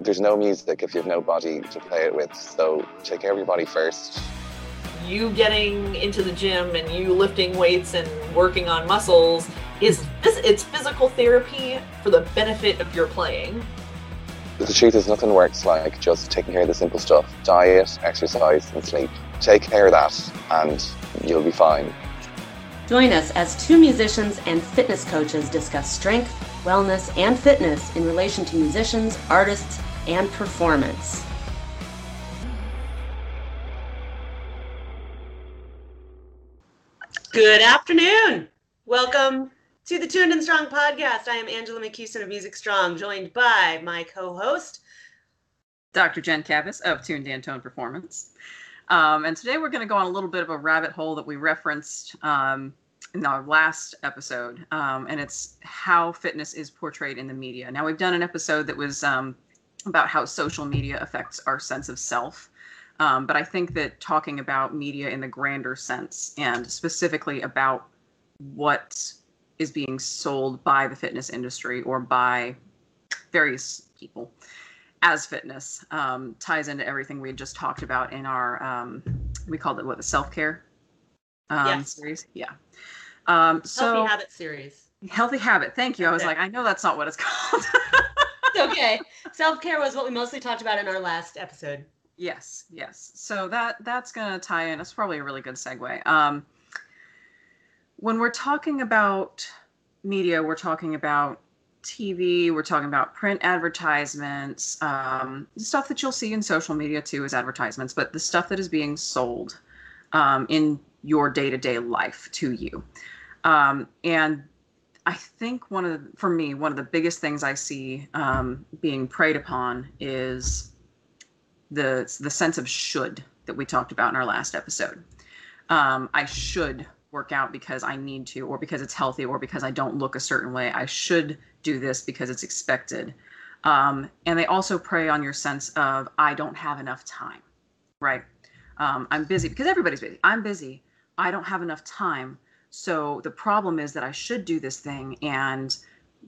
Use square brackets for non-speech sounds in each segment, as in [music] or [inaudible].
there's no music if you have no body to play it with. So take care of your body first. You getting into the gym and you lifting weights and working on muscles is it's physical therapy for the benefit of your playing. The truth is, nothing works like just taking care of the simple stuff diet, exercise, and sleep. Take care of that, and you'll be fine. Join us as two musicians and fitness coaches discuss strength, wellness, and fitness in relation to musicians, artists, and performance. Good afternoon. Welcome to the Tuned and Strong podcast. I am Angela McCuson of Music Strong, joined by my co host, Dr. Jen Kappes of Tuned and Toned Performance. Um, and today we're going to go on a little bit of a rabbit hole that we referenced um, in our last episode, um, and it's how fitness is portrayed in the media. Now, we've done an episode that was um, about how social media affects our sense of self. Um, but I think that talking about media in the grander sense and specifically about what is being sold by the fitness industry or by various people as fitness um, ties into everything we just talked about in our um, we called it what the self care um, Yes. series. Yeah. Um, so Healthy Habit series. healthy habit. Thank you. I was like, I know that's not what it's [laughs] called. It's okay. Self care was what we mostly talked about in our last episode. Yes, yes. So that that's gonna tie in. That's probably a really good segue. Um, when we're talking about media, we're talking about TV, we're talking about print advertisements, um, stuff that you'll see in social media too is advertisements, but the stuff that is being sold um, in your day-to-day life to you. Um, and I think one of the, for me, one of the biggest things I see um, being preyed upon is the the sense of should that we talked about in our last episode. Um, I should work out because I need to, or because it's healthy, or because I don't look a certain way. I should do this because it's expected. Um, and they also prey on your sense of I don't have enough time, right? Um, I'm busy because everybody's busy. I'm busy. I don't have enough time. So the problem is that I should do this thing, and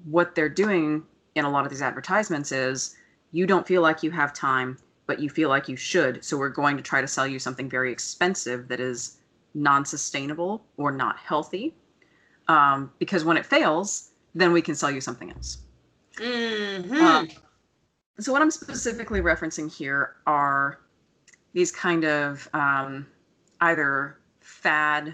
what they're doing in a lot of these advertisements is you don't feel like you have time but you feel like you should. So we're going to try to sell you something very expensive that is non-sustainable or not healthy. Um, because when it fails, then we can sell you something else. Mm-hmm. Um, so what I'm specifically referencing here are these kind of um, either fad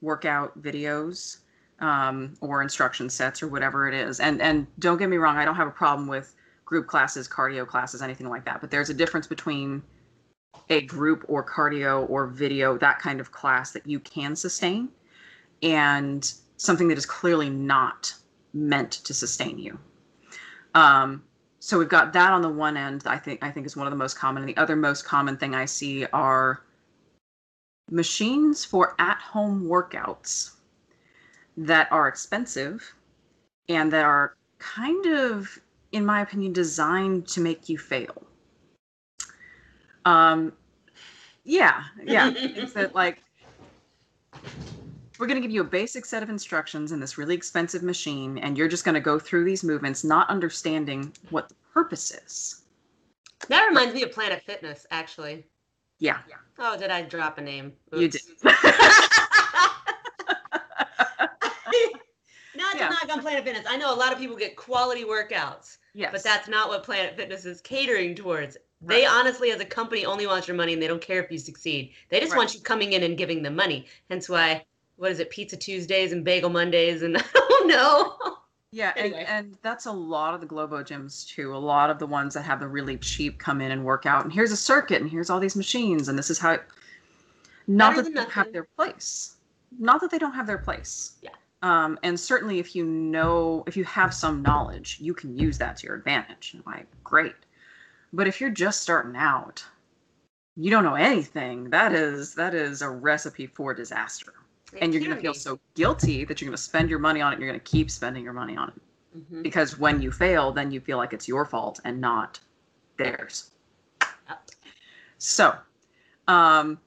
workout videos um, or instruction sets or whatever it is. And and don't get me wrong, I don't have a problem with group classes, cardio classes, anything like that. But there's a difference between a group or cardio or video, that kind of class that you can sustain, and something that is clearly not meant to sustain you. Um, so we've got that on the one end. I think I think is one of the most common. And the other most common thing I see are machines for at-home workouts that are expensive and that are kind of in my opinion, designed to make you fail. Um, yeah, yeah. it's that like we're going to give you a basic set of instructions in this really expensive machine, and you're just going to go through these movements, not understanding what the purpose is. That reminds me of Planet Fitness, actually. Yeah, Oh, did I drop a name? you did. [laughs] Not to Yeah. knock on Planet Fitness. I know a lot of people get quality workouts, yes, but that's not what Planet Fitness is catering towards. They honestly, as a company, only want your money and they don't care if you succeed. They just Right. want you coming in and giving them money. Hence why, what is it, Pizza Tuesdays and Bagel Mondays and [laughs] I don't know. Yeah, Anyway. and, and that's a lot of the Globo gyms too. A lot of the ones that have the really cheap come in and work out, and here's a circuit, and here's all these machines, and this is how. It, not Better that they don't have their place. Not that they don't have their place. Yeah. Um, and certainly, if you know, if you have some knowledge, you can use that to your advantage. Like, great. But if you're just starting out, you don't know anything. That is that is a recipe for disaster and you're going to feel so guilty that you're going to spend your money on it and you're going to keep spending your money on it. Mhm. because when you fail then you feel like it's your fault and not theirs. Yep. so um,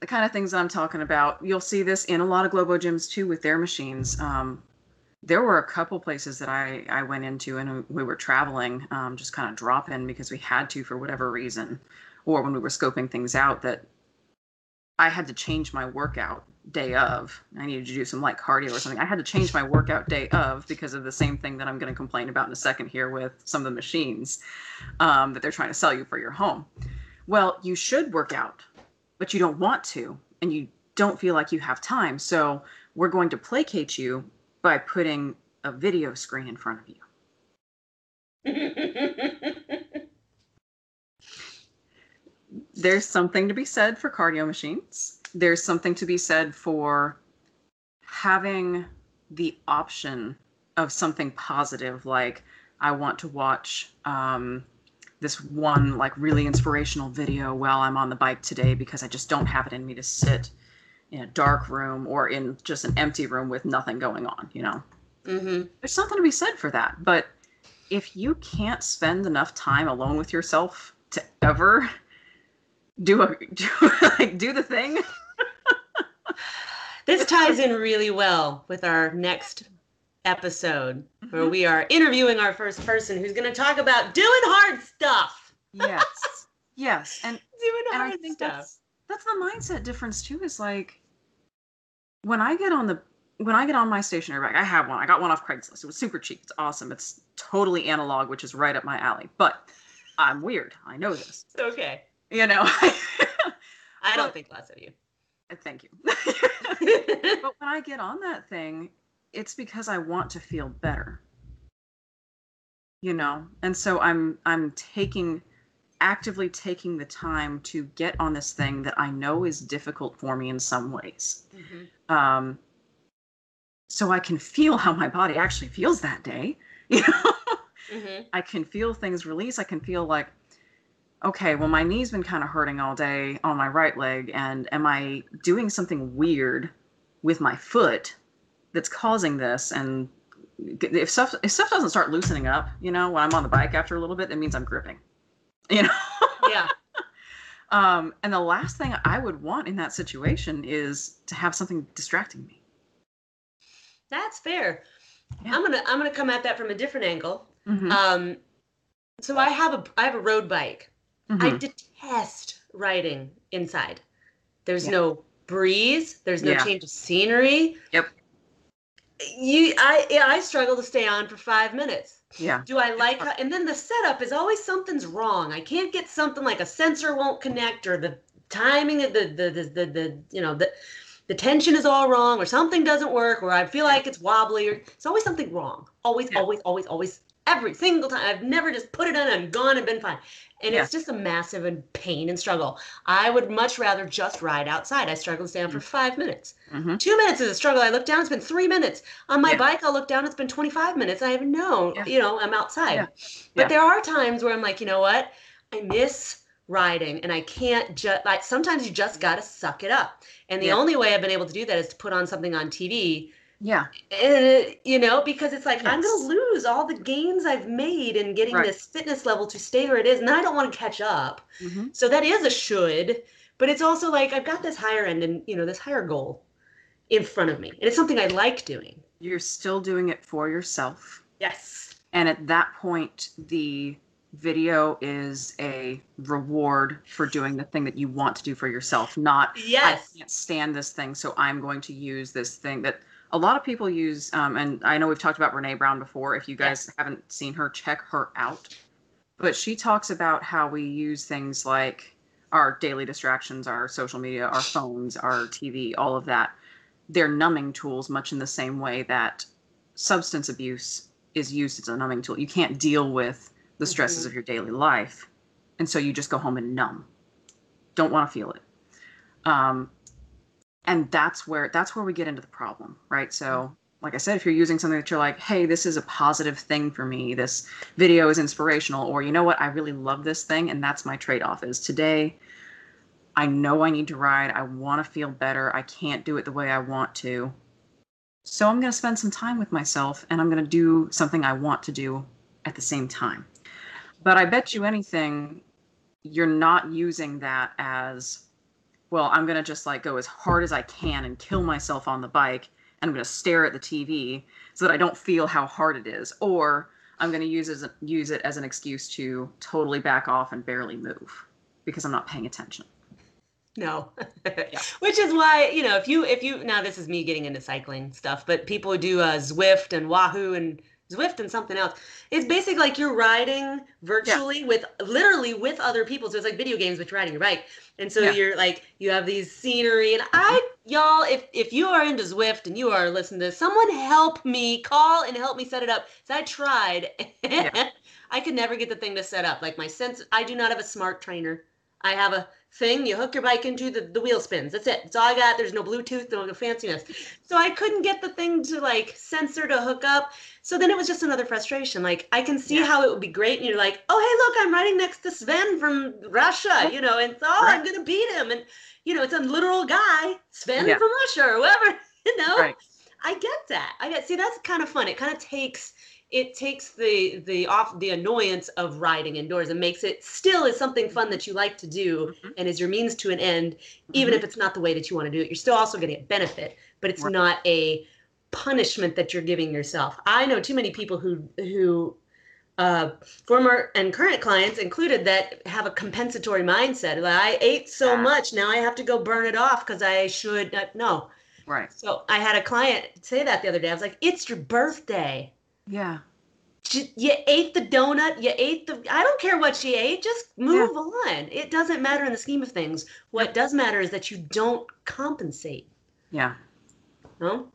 the kind of things that i'm talking about you'll see this in a lot of globo gyms too with their machines. Um, there were a couple places that I, I went into and we were traveling, um, just kind of drop in because we had to for whatever reason, or when we were scoping things out that I had to change my workout day of. I needed to do some light cardio or something. I had to change my workout day of because of the same thing that I'm going to complain about in a second here with some of the machines um, that they're trying to sell you for your home. Well, you should work out, but you don't want to, and you don't feel like you have time. So we're going to placate you by putting a video screen in front of you. [laughs] There's something to be said for cardio machines. There's something to be said for having the option of something positive, like I want to watch um, this one like really inspirational video while I'm on the bike today because I just don't have it in me to sit in a dark room or in just an empty room with nothing going on, you know. Mm-hmm. There's something to be said for that. But if you can't spend enough time alone with yourself to ever do a [laughs] do, like do the thing, [laughs] This ties in really well with our next episode, where Mhm. we are interviewing our first person who's going to talk about doing hard stuff. yes, yes, and [laughs] Doing and hard I think stuff. that's that's the mindset difference too. Is like when I get on the when I get on my stationary bike, I have one. I got one off Craigslist. It was super cheap. It's awesome. It's totally analog, which is right up my alley. But I'm weird. I know this. It's okay. You know. [laughs] I don't think less of you. Thank you. [laughs] but when I get on that thing, it's because I want to feel better. You know, and so I'm I'm taking actively taking the time to get on this thing that I know is difficult for me in some ways. Mhm. Um, so I can feel how my body actually feels that day. [laughs] You know, Mhm. I can feel things release. I can feel like, okay, well, my knee's been kind of hurting all day on my right leg, and am I doing something weird with my foot that's causing this? And if stuff if stuff doesn't start loosening up, you know, when I'm on the bike after a little bit, that means I'm gripping. [laughs] You know. Yeah. [laughs] Um, and the last thing I would want in that situation is to have something distracting me. That's fair. Yeah. I'm gonna I'm gonna come at that from a different angle. Mhm, Um, so I have a I have a road bike. I mhm. detest riding inside. There's Yeah. no breeze. There's no Yeah. change of scenery. Yep. You, I, I struggle to stay on for five minutes. yeah. Do I like? How, and then the setup is always something's wrong. I can't get something like a sensor won't connect, or the timing of the the the the, the you know the the tension is all wrong, or something doesn't work, or I feel like it's wobbly, or it's always something wrong. Always, Yeah. always, always, always. Every single time, I've never just put it on and gone and been fine. And Yeah. it's just a massive and pain and struggle. I would much rather just ride outside. I struggle to stay on for five minutes. hmm Two minutes is a struggle. I look down, it's been three minutes. On my Yeah. bike, I'll look down, it's been 25 minutes. I even know, Yeah. you know, I'm outside. But there are times where I'm like, you know what? I miss riding and I can't just, like, sometimes you just got to suck it up. And the only way I've been able to do that is to put on something on TV, Yeah. uh, you know, because it's like, I'm going to lose all the gains I've made in getting Right. this fitness level to stay where it is. And I don't want to catch up. hmm So that is a should, but it's also like I've got this higher end and you know this higher goal in front of me, and it's something I like doing. You're still doing it for yourself. Yes. And at that point, the video is a reward for doing the thing that you want to do for yourself, not Yes. I can't stand this thing, so I'm going to use this thing that a lot of people use. Um, and I know we've talked about Brene Brown before. If you guys haven't seen her, check her out. But she talks about how we use things like our daily distractions, our social media, our phones, our TV, all of that. They're numbing tools, much in the same way that substance abuse is used as a numbing tool. You can't deal with the stresses Mhm. of your daily life, and so you just go home and numb. Don't want to feel it. Um, and that's where that's where we get into the problem, right? So, mm-hmm. like I said, if you're using something that you're like, "Hey, this is a positive thing for me. This video is inspirational," or you know what, I really love this thing, and that's my trade-off. Is today, I know I need to ride. I want to feel better. I can't do it the way I want to. So I'm going to spend some time with myself and I'm going to do something I want to do at the same time. But I bet you anything, you're not using that as, well, I'm going to just like go as hard as I can and kill myself on the bike and I'm going to stare at the TV so that I don't feel how hard it is, or I'm going to use as use it as an excuse to totally back off and barely move because I'm not paying attention. No. [laughs] Which is why, you know, if you if you now this is me getting into cycling stuff, but people do uh Zwift and Wahoo and Zwift and something else. It's basically like you're riding virtually with literally with other people. So it's like video games, but you're riding your bike. And so Yeah. you're like you have these scenery. And I y'all, if if you are into Zwift and you are listening to this, someone help me, call and help me set it up. So I tried. Yeah. [laughs] I could never get the thing to set up. Like my sense I do not have a smart trainer. I have a thing you hook your bike into the, the wheel spins that's it that's all i got there's no bluetooth no fanciness so i couldn't get the thing to like sensor to hook up so then it was just another frustration like i can see Yeah. how it would be great and you're like oh hey look i'm riding next to sven from russia you know and so oh, i'm gonna beat him and you know it's a literal guy sven Yeah. from russia or whoever [laughs] you know Right. i get that i get see that's kind of fun it kind of takes it takes the the off the annoyance of riding indoors and makes it still is something fun that you like to do Mhm. and is your means to an end even Mhm. if it's not the way that you want to do it you're still also going to get benefit but it's Right. not a punishment that you're giving yourself i know too many people who who uh, former and current clients included that have a compensatory mindset like i ate so Yeah. much now i have to go burn it off because i should not no Right. so i had a client say that the other day i was like it's your birthday Yeah. You ate the donut you ate the i don't care what she ate just move on it doesn't matter in the scheme of things what does matter is that you don't compensate Yeah. no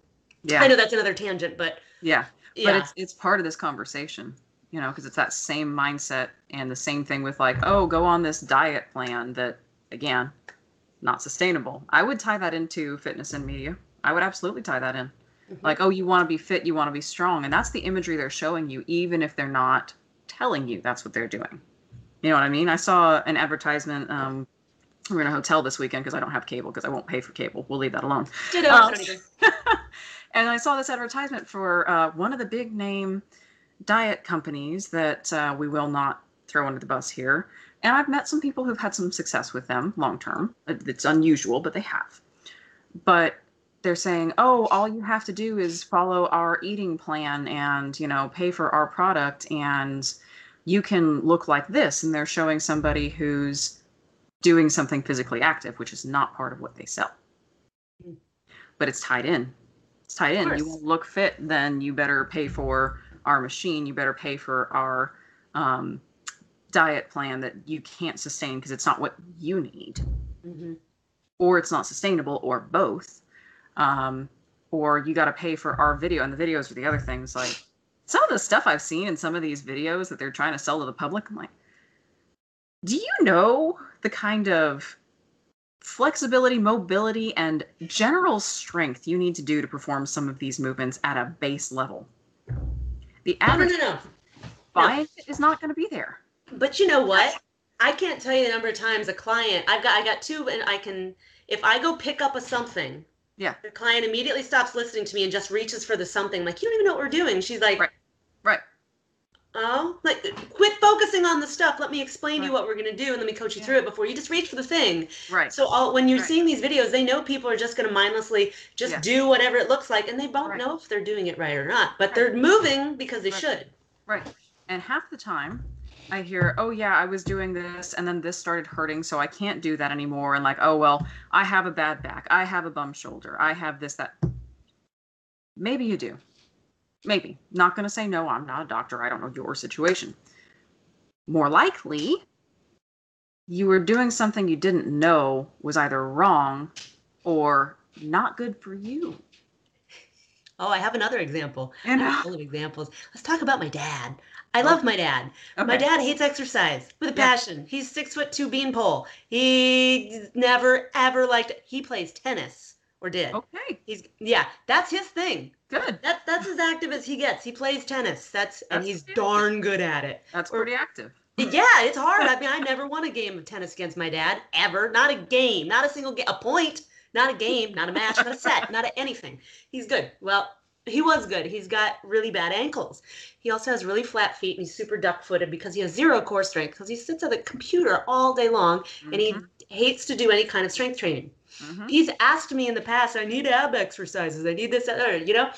Yeah. i know that's another tangent but Yeah. yeah But it's it's part of this conversation, you know, because it's that same mindset and the same thing with like, oh, go on this diet plan that again, not sustainable. I would tie that into fitness and media. I would absolutely tie that in. Mhm. Like, oh, you want to be fit, you want to be strong, and that's the imagery they're showing you, even if they're not telling you that's what they're doing. You know what I mean? I saw an advertisement. Um, we're in a hotel this weekend because I don't have cable because I won't pay for cable. We'll leave that alone. Ditto, Um, [laughs] and I saw this advertisement for uh, one of the big name diet companies that uh, we will not throw under the bus here. And I've met some people who've had some success with them long term. It's unusual, but they have. But they're saying, "Oh, all you have to do is follow our eating plan and, you know, pay for our product and you can look like this." And they're showing somebody who's doing something physically active, which is not part of what they sell. Mm. But it's tied in. It's tied in. You to look fit, then you better pay for our machine. You better pay for our um, diet plan that you can't sustain because it's not what you need, Mhm. or it's not sustainable, or both. Um, or you got to pay for our video, and the videos are the other things. Like some of the stuff I've seen in some of these videos that they're trying to sell to the public, I'm like, do you know the kind of flexibility, mobility, and general strength you need to do to perform some of these movements at a base level? The no no average no no buying it is not going to be there. But you know what? I can't tell you the number of times a client I've got I got two and I can if I go pick up a something, Yeah. the client immediately stops listening to me and just reaches for the something. Like, you don't even know what we're doing. She's like, Right. Right. Oh, like quit focusing on the stuff. Let me explain to you what we're gonna do and let me coach you Yeah. through it before you just reach for the thing. Right. So all when you're Right. seeing these videos, they know people are just gonna mindlessly just Yeah. do whatever it looks like, and they don't Right. know if they're doing it right or not. But Right. they're moving because they Right. should. Right. And half the time, I hear, oh, yeah, I was doing this and then this started hurting, so I can't do that anymore. And like, oh, well, I have a bad back. I have a bum shoulder. I have this, that. Maybe you do. Maybe. Not going to say no, I'm not a doctor. I don't know your situation. More likely, you were doing something you didn't know was either wrong or not good for you. Oh, I have another example. You I'm know? full of examples. Let's talk about my dad. I love my dad. My dad hates exercise with a Yeah. passion. He's six foot two beanpole. He never ever liked it. He plays tennis or did. Okay. He's yeah, that's his thing. Good. That that's as active as he gets. He plays tennis. That's and he's fantastic. darn good at it. That's Or- pretty active. Yeah, it's hard. I [laughs] mean, I never won a game of tennis against my dad ever. Not a game, not a single game, a point, not a game, not a match, not a set, not a anything. He's good. Well, he was good. He's got really bad ankles. He also has really flat feet and he's super duck-footed because he has zero core strength because he sits at the computer all day long and he Mhm. hates to do any kind of strength training. Mhm. He's asked me in the past, I need ab exercises, I need this, that, other, you know?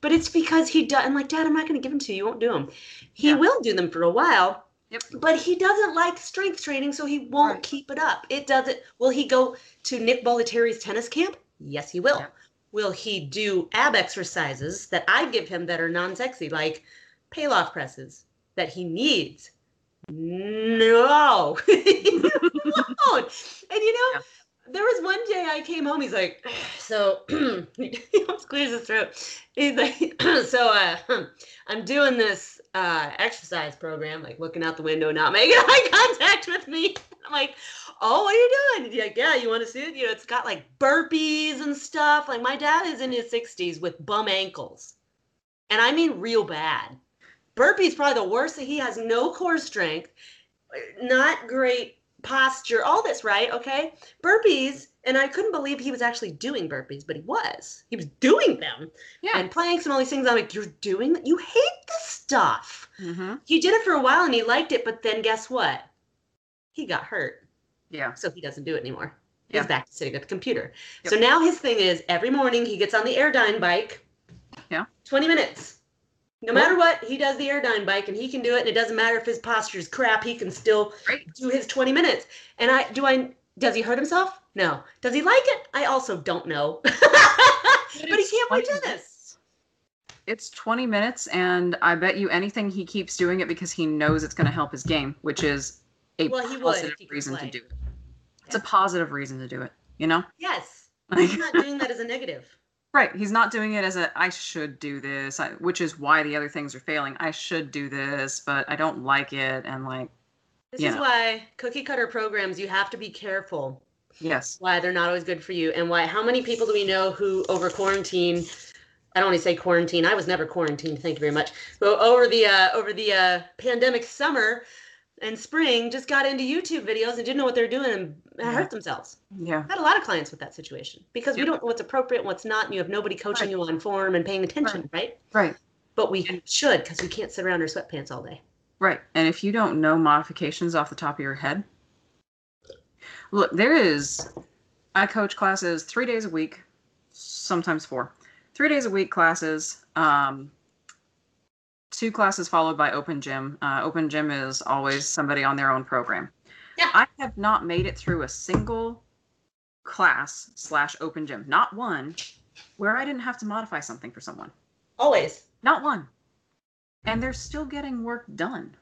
But it's because he does. I'm like, Dad, I'm not going to give them to you. You won't do them. He Yeah. will do them for a while. Yep. But he doesn't like strength training, so he won't Right. keep it up. It doesn't. Will he go to Nick Bollettieri's tennis camp? Yes, he will. Yep. Will he do ab exercises that I give him that are non sexy, like Palloff presses that he needs? No. He [laughs] won't. And you know, Yeah. there was one day I came home. He's like, [clears throat] so he almost clears his throat. He's like, [clears throat] so uh, [clears throat] I'm doing this uh, exercise program, like looking out the window, not making [laughs] eye contact with me. I'm like, oh, what are you doing? Like, yeah, you want to see it? You know, it's got like burpees and stuff. Like my dad is in his 60s with bum ankles, and I mean real bad. Burpees probably the worst. He has no core strength, not great posture, all this, right? Okay. Burpees, and I couldn't believe he was actually doing burpees, but he was. He was doing them Yeah. and planks and all these things. I'm like, you're doing that? You hate this stuff. Mhm. He did it for a while and he liked it, but then guess what? He got hurt, Yeah. so he doesn't do it anymore. He's Yeah. back to sitting at the computer. Yep. So now his thing is every morning he gets on the Airdyne bike. Yeah. 20 minutes. No Cool. matter what, he does the Airdyne bike and he can do it. And it doesn't matter if his posture is crap, he can still Great. do his 20 minutes. And I do I does he hurt himself? No. Does he like it? I also don't know. [laughs] but he can't play 20 this. It's 20 minutes, and I bet you anything he keeps doing it because he knows it's going to help his game, which is a Well, he would if positive reason to do it. It's a positive reason to do it, you know? Yes. He's not doing that as a negative. [laughs] Right. He's not doing it as a I should do this, I, which is why the other things are failing. I should do this, but I don't like it. And like, This is know. why cookie cutter programs you have to be careful yes. why they're not always good for you and why how many people do we know who over quarantine I don't want to say quarantine. I was never quarantined. Thank you very much. But over the uh, over the uh, pandemic summer and spring, just got into YouTube videos and didn't know what they're doing and Yeah. hurt themselves. Yeah. I had a lot of clients with that situation because we don't know what's appropriate and what's not, and you have nobody coaching Right. you on form and paying attention, right? Right. But we should because we can't sit around in our sweatpants all day. Right. And if you don't know modifications off the top of your head, look, there is, I coach classes three days a week, sometimes four. Three days a week classes, um, two classes followed by open gym. Uh, open gym is always somebody on their own program. Yeah. I have not made it through a single class slash open gym, not one, where I didn't have to modify something for someone. Always. Not one. And they're still getting work done.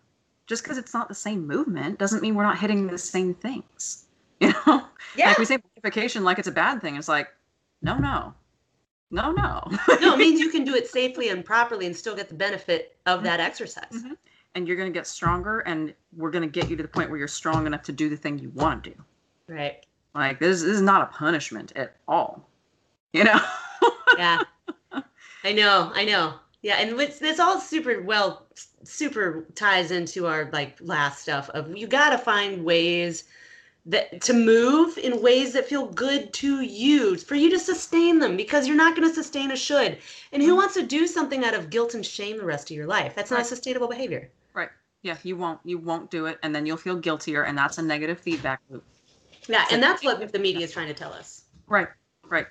Just because it's not the same movement doesn't mean we're not hitting the same things. [laughs] You know? Yeah. Like we say modification like it's a bad thing. It's like, no, no. No, no. no, it means [laughs] you can do it safely and properly and still get the benefit of that exercise. Mhm. and you're going to get stronger, and we're going to get you to the point where you're strong enough to do the thing you want to do. Right. Like, this, this is not a punishment at all. You know? [laughs] Yeah. I know. I know. Yeah, and it's, it's all super well, super ties into our like last stuff of you got to find ways that to move in ways that feel good to you for you to sustain them because you're not going to sustain a should. And who Mhm. wants to do something out of guilt and shame the rest of your life? That's not Right. sustainable behavior. Right. Yeah, you won't. You won't do it, and then you'll feel guiltier, and that's a negative feedback loop. Yeah, and that's what the media is trying to tell us. Right, right.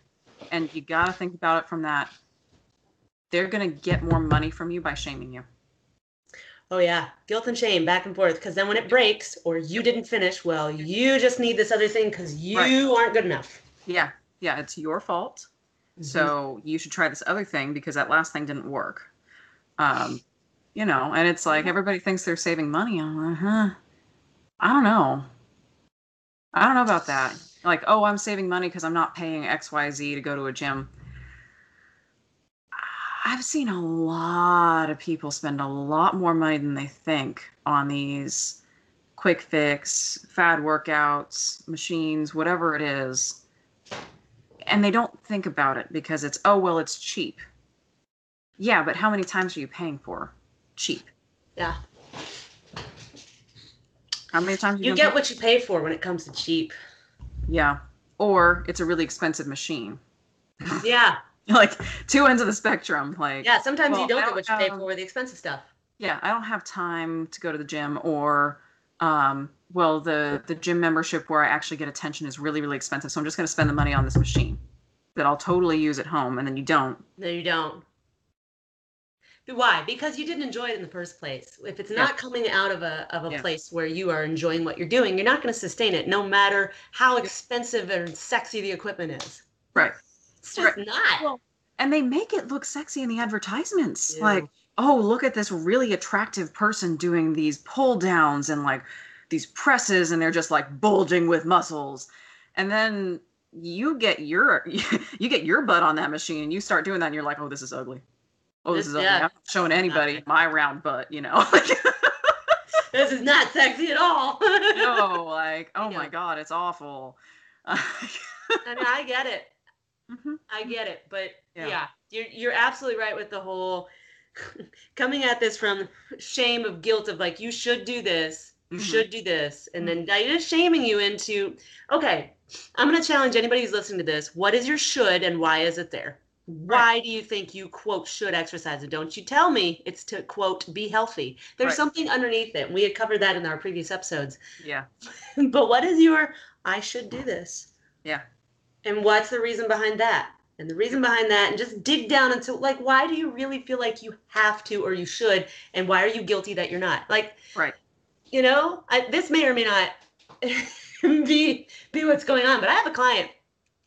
And you got to think about it from that. They're going to get more money from you by shaming you. Oh yeah, guilt and shame back and forth. Because then when it breaks or you didn't finish, well, you just need this other thing because you Right. aren't good enough. Yeah, yeah, it's your fault. So you should try this other thing because that last thing didn't work. Um, you know, and it's like everybody thinks they're saving money. I'm like, huh? I don't know. I don't know about that. Like, oh, I'm saving money because I'm not paying X, Y, Z to go to a gym. I've seen a lot of people spend a lot more money than they think on these quick fix, fad workouts, machines, whatever it is. And they don't think about it because it's, oh, well, it's cheap. Yeah, but how many times are you paying for cheap? yeah, How many times you gonna get pay- what you pay for when it comes to cheap. Yeah. Or it's a really expensive machine. Yeah, [laughs] like two ends of the spectrum. Like, yeah. Sometimes Well, you don't get don't what you pay for the expensive stuff. yeah, I don't have time to go to the gym, or um, well, the the gym membership where I actually get attention is really really expensive, so I'm just going to spend the money on this machine that I'll totally use at home, and then you don't. No, you don't. Why? Because you didn't enjoy it in the first place. If it's not coming out of a of a Yeah. place where you are enjoying what you're doing, you're not going to sustain it, no matter how expensive and sexy the equipment is. Right. It's just Right. not. Well, and they make it look sexy in the advertisements. Yeah. Like, oh, look at this really attractive person doing these pull downs and like these presses, and they're just like bulging with muscles. And then you get your [laughs] you get your butt on that machine and you start doing that, and you're like, oh, this is ugly. Oh, this This- is ugly. yeah. I'm not showing anybody my round butt, you know. [laughs] [laughs] This is not sexy at all. no, like, oh my god, it's awful. I mean, I get it. Mhm. I get it, but Yeah. yeah, you're you're absolutely right with the whole [laughs] coming at this from shame of guilt of like you should do this, you Mhm. should do this, and then just shaming you into okay. I'm going to challenge anybody who's listening to this. What is your should and why is it there? Why do you think you quote should exercise and don't you tell me it's to quote be healthy? There's Right. something underneath it. We had covered that in our previous episodes. Yeah. [laughs] but what is your I should do this? Yeah. And what's the reason behind that? And the reason behind that, and just dig down into like, why do you really feel like you have to or you should? And why are you guilty that you're not? Like, Right. you know, I, this may or may not [laughs] be be what's going on. But I have a client.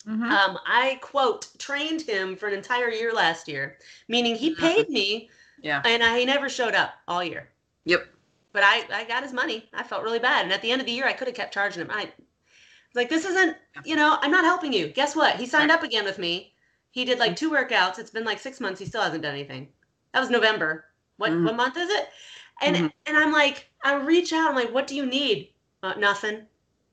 Mhm. Um, I quote trained him for an entire year last year, meaning he paid me, Yeah. and I he never showed up all year. Yep. But I I got his money. I felt really bad, and at the end of the year, I could have kept charging him. I like this isn't you know I'm not helping you. Guess what? He signed up again with me. He did like two workouts. It's been like six months. He still hasn't done anything. That was November. What Mhm. what month is it? And Mhm. and I'm like I reach out. I'm like, what do you need? Uh, nothing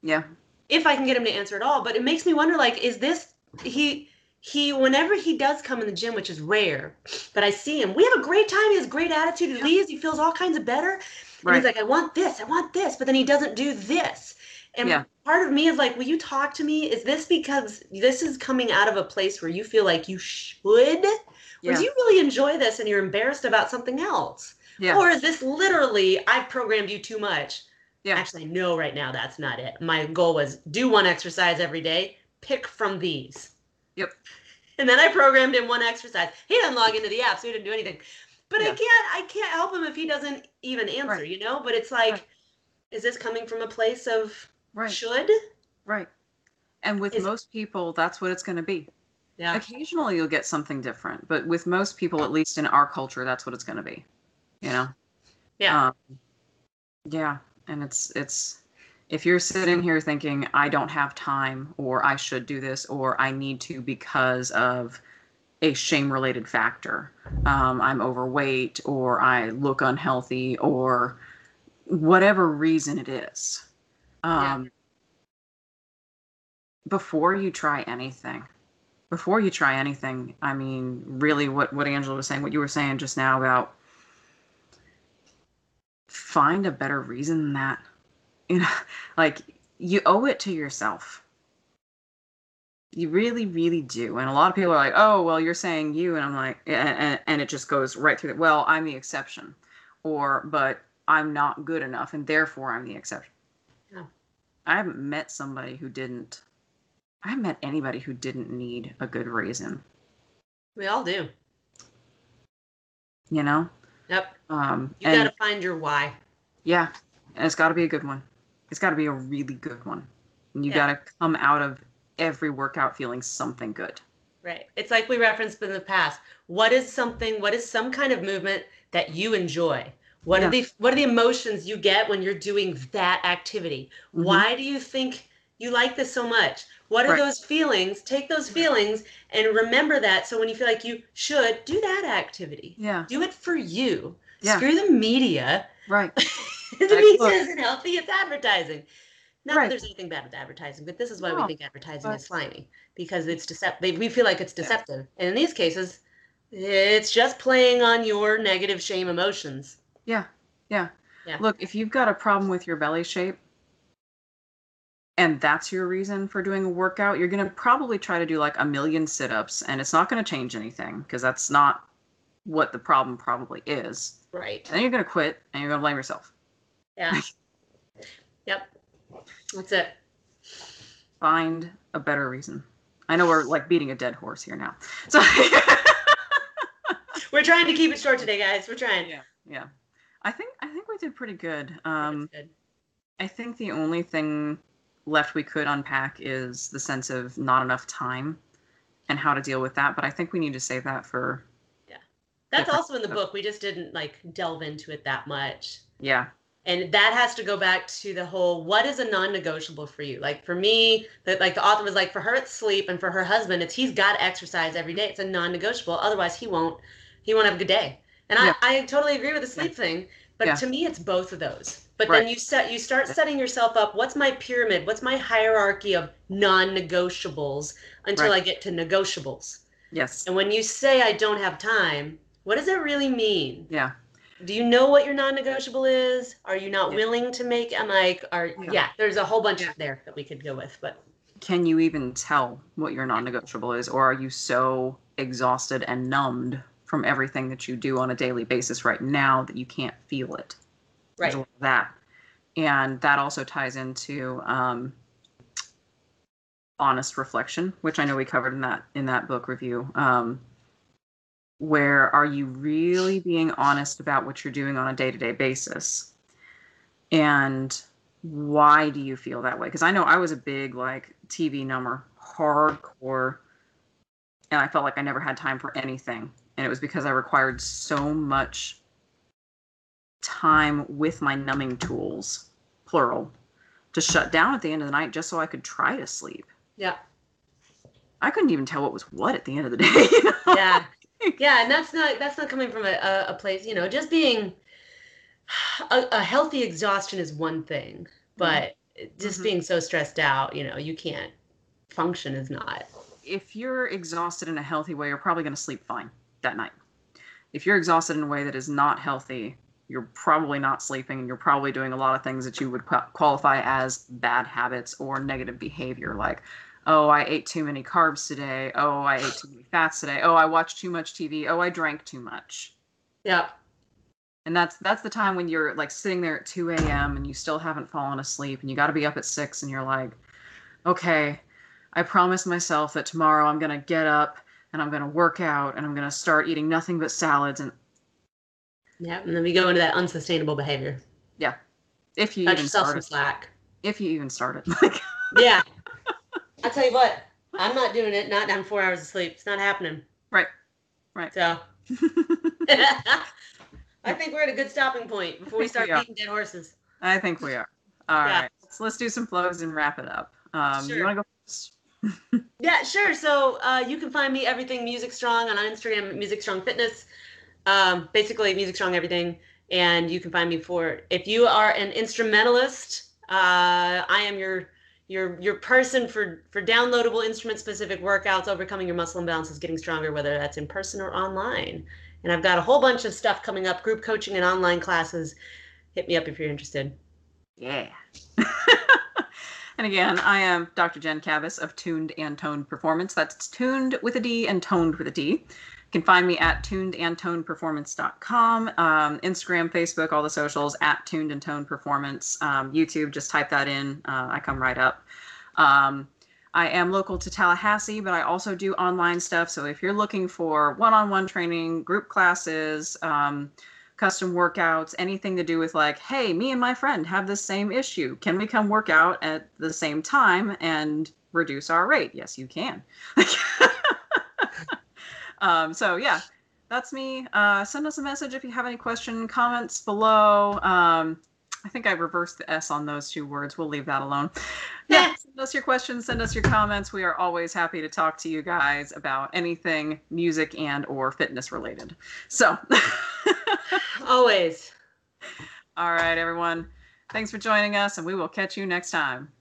Yeah. if I can get him to answer at all. But it makes me wonder, like, is this he he whenever he does come in the gym, which is rare, but I see him. We have a great time. He has great attitude. He Yeah. leaves. He feels all kinds of better. And Right. he's like, I want this. I want this. But then he doesn't do this. And Yeah. part of me is like, will you talk to me? Is this because this is coming out of a place where you feel like you should? Or Yeah. do you really enjoy this and you're embarrassed about something else? Yeah. Or is this literally, I've programmed you too much? Yeah. Actually, no, right now, that's not it. My goal was do one exercise every day, pick from these. Yep. And then I programmed him one exercise. He didn't log into the app, so he didn't do anything. But I can't I can't help him if he doesn't even answer, Right. you know? But it's like, Right. is this coming from a place of right. should? Right. And with Is- most people, that's what it's going to be. Yeah. Occasionally, you'll get something different, but with most people, at least in our culture, that's what it's going to be. You know. Yeah. Um, yeah, and it's it's if you're sitting here thinking I don't have time, or I should do this, or I need to because of a shame-related factor, um, I'm overweight, or I look unhealthy, or whatever reason it is. Yeah. Um, before you try anything before you try anything i mean really what what angela was saying what you were saying just now about find a better reason than that [laughs] you know like you owe it to yourself you really really do and a lot of people are like oh well you're saying you and i'm like and, and, it just goes right through that well i'm the exception or but i'm not good enough and therefore i'm the exception Yeah. I haven't met somebody who didn't I haven't met anybody who didn't need a good reason, We all do. you know? Yep. Um, You gotta find your why. yeah, and it's got to be a good one. It's got to be a really good one. And you Yeah. got to come out of every workout feeling something good. Right. It's like we referenced in the past. What is something, what is some kind of movement that you enjoy? What Yeah. are the what are the emotions you get when you're doing that activity? Mhm. Why do you think you like this so much? What are Right. those feelings? Take those feelings and remember that so when you feel like you should do that activity. Yeah, Do it for you. Yeah. Screw the media. right. [laughs] the media look- isn't healthy, it's advertising. Not Right. that there's anything bad with advertising, but this is why we think advertising but- is slimy because it's deceptive. We feel like it's deceptive, and in these cases, it's just playing on your negative shame emotions. Yeah, yeah. Yeah. Look, if you've got a problem with your belly shape and that's your reason for doing a workout, you're going to probably try to do like a million sit ups and it's not going to change anything because that's not what the problem probably is. Right. And then you're going to quit and you're going to blame yourself. Yeah. [laughs] Yep. That's it. Find a better reason. I know we're like beating a dead horse here now. So [laughs] We're trying to keep it short today, guys. We're trying. yeah, yeah. I think I think we did pretty good. Um, good. I think the only thing left we could unpack is the sense of not enough time and how to deal with that. But I think we need to save that for Yeah, That's also in the book. We just didn't like delve into it that much. yeah, and that has to go back to the whole what is a non-negotiable for you like for me that like the author was like for her it's sleep and for her husband it's he's got to exercise every day it's a non-negotiable otherwise he won't he won't have a good day and Yeah. I, I totally agree with the sleep thing but Yeah. to me it's both of those but Right. then you set you start setting yourself up what's my pyramid what's my hierarchy of non-negotiables until Right. i get to negotiables yes, and when you say i don't have time what does that really mean yeah, do you know what your non-negotiable is are you not Yeah. willing to make i'm like are Yeah. yeah, there's a whole bunch Yeah. there that we could go with but can you even tell what your non-negotiable is, or are you so exhausted and numbed from everything that you do on a daily basis right now that you can't feel it? There's right. a lot of that. And that also ties into um, honest reflection which i know we covered in that in that book review um, where are you really being honest about what you're doing on a day-to-day basis? And why do you feel that way? Because i know i was a big like tv number hardcore and i felt like i never had time for anything and it was because i required so much time with my numbing tools, plural, to shut down at the end of the night just so I could try to sleep. yeah I couldn't even tell what was what at the end of the day. You [laughs] know? yeah yeah and that's not that's not coming from a, a, place you know just being a, a healthy exhaustion is one thing but just Mhm. being so stressed out you know you can't function is not If you're exhausted in a healthy way, you're probably going to sleep fine that night. If you're exhausted in a way that is not healthy, you're probably not sleeping and you're probably doing a lot of things that you would qualify as bad habits or negative behavior like oh i ate too many carbs today. Oh i ate too many fats today. Oh i watched too much tv oh i drank too much. Yeah and that's that's the time when you're like sitting there at 2 a.m and you still haven't fallen asleep and you got to be up at 6 and you're like okay i promised myself that tomorrow i'm going to get up and i'm going to work out and i'm going to start eating nothing but salads and yeah and then we go into that unsustainable behavior Yeah, if you cut even yourself start some it slack if you even start it [laughs] like yeah i'll tell you what i'm not doing it not down four hours of sleep it's not happening Right. Right. so [laughs] [laughs] I think we're at a good stopping point before we start beating dead horses. i think we are all right. Yeah. so let's do some flows and wrap it up um you want to go first? Yeah, sure. So uh, you can find me everything Music Strong on Instagram, Music Strong Fitness. Um, basically, Music Strong everything, and you can find me for if you are an instrumentalist. Uh, I am your your your person for for downloadable instrument specific workouts, overcoming your muscle imbalances, getting stronger, whether that's in person or online. And I've got a whole bunch of stuff coming up, group coaching and online classes. Hit me up if you're interested. Yeah. [laughs] and again, I am Dr. Jen Cavis of Tuned and Toned Performance. That's tuned with a D and toned with a D. You can find me at tunedandtonedperformance.com, um, Instagram, Facebook, all the socials at Tuned and Toned Performance. Um, YouTube, just type that in. Uh, I come right up. Um, I am local to Tallahassee, but I also do online stuff. So if you're looking for one on one training, group classes, um, custom workouts, anything to do with like, hey, me and my friend have the same issue. Can we come work out at the same time and reduce our rate? Yes, you can. [laughs] um, so yeah, that's me. Uh, send us a message if you have any question, comments below. Um, I think I reversed the S on those two words. We'll leave that alone. Yeah, Yeah. send us your questions, send us your comments. We are always happy to talk to you guys about anything music and or fitness related. So [laughs] Always. All right, everyone. Thanks for joining us, and we will catch you next time.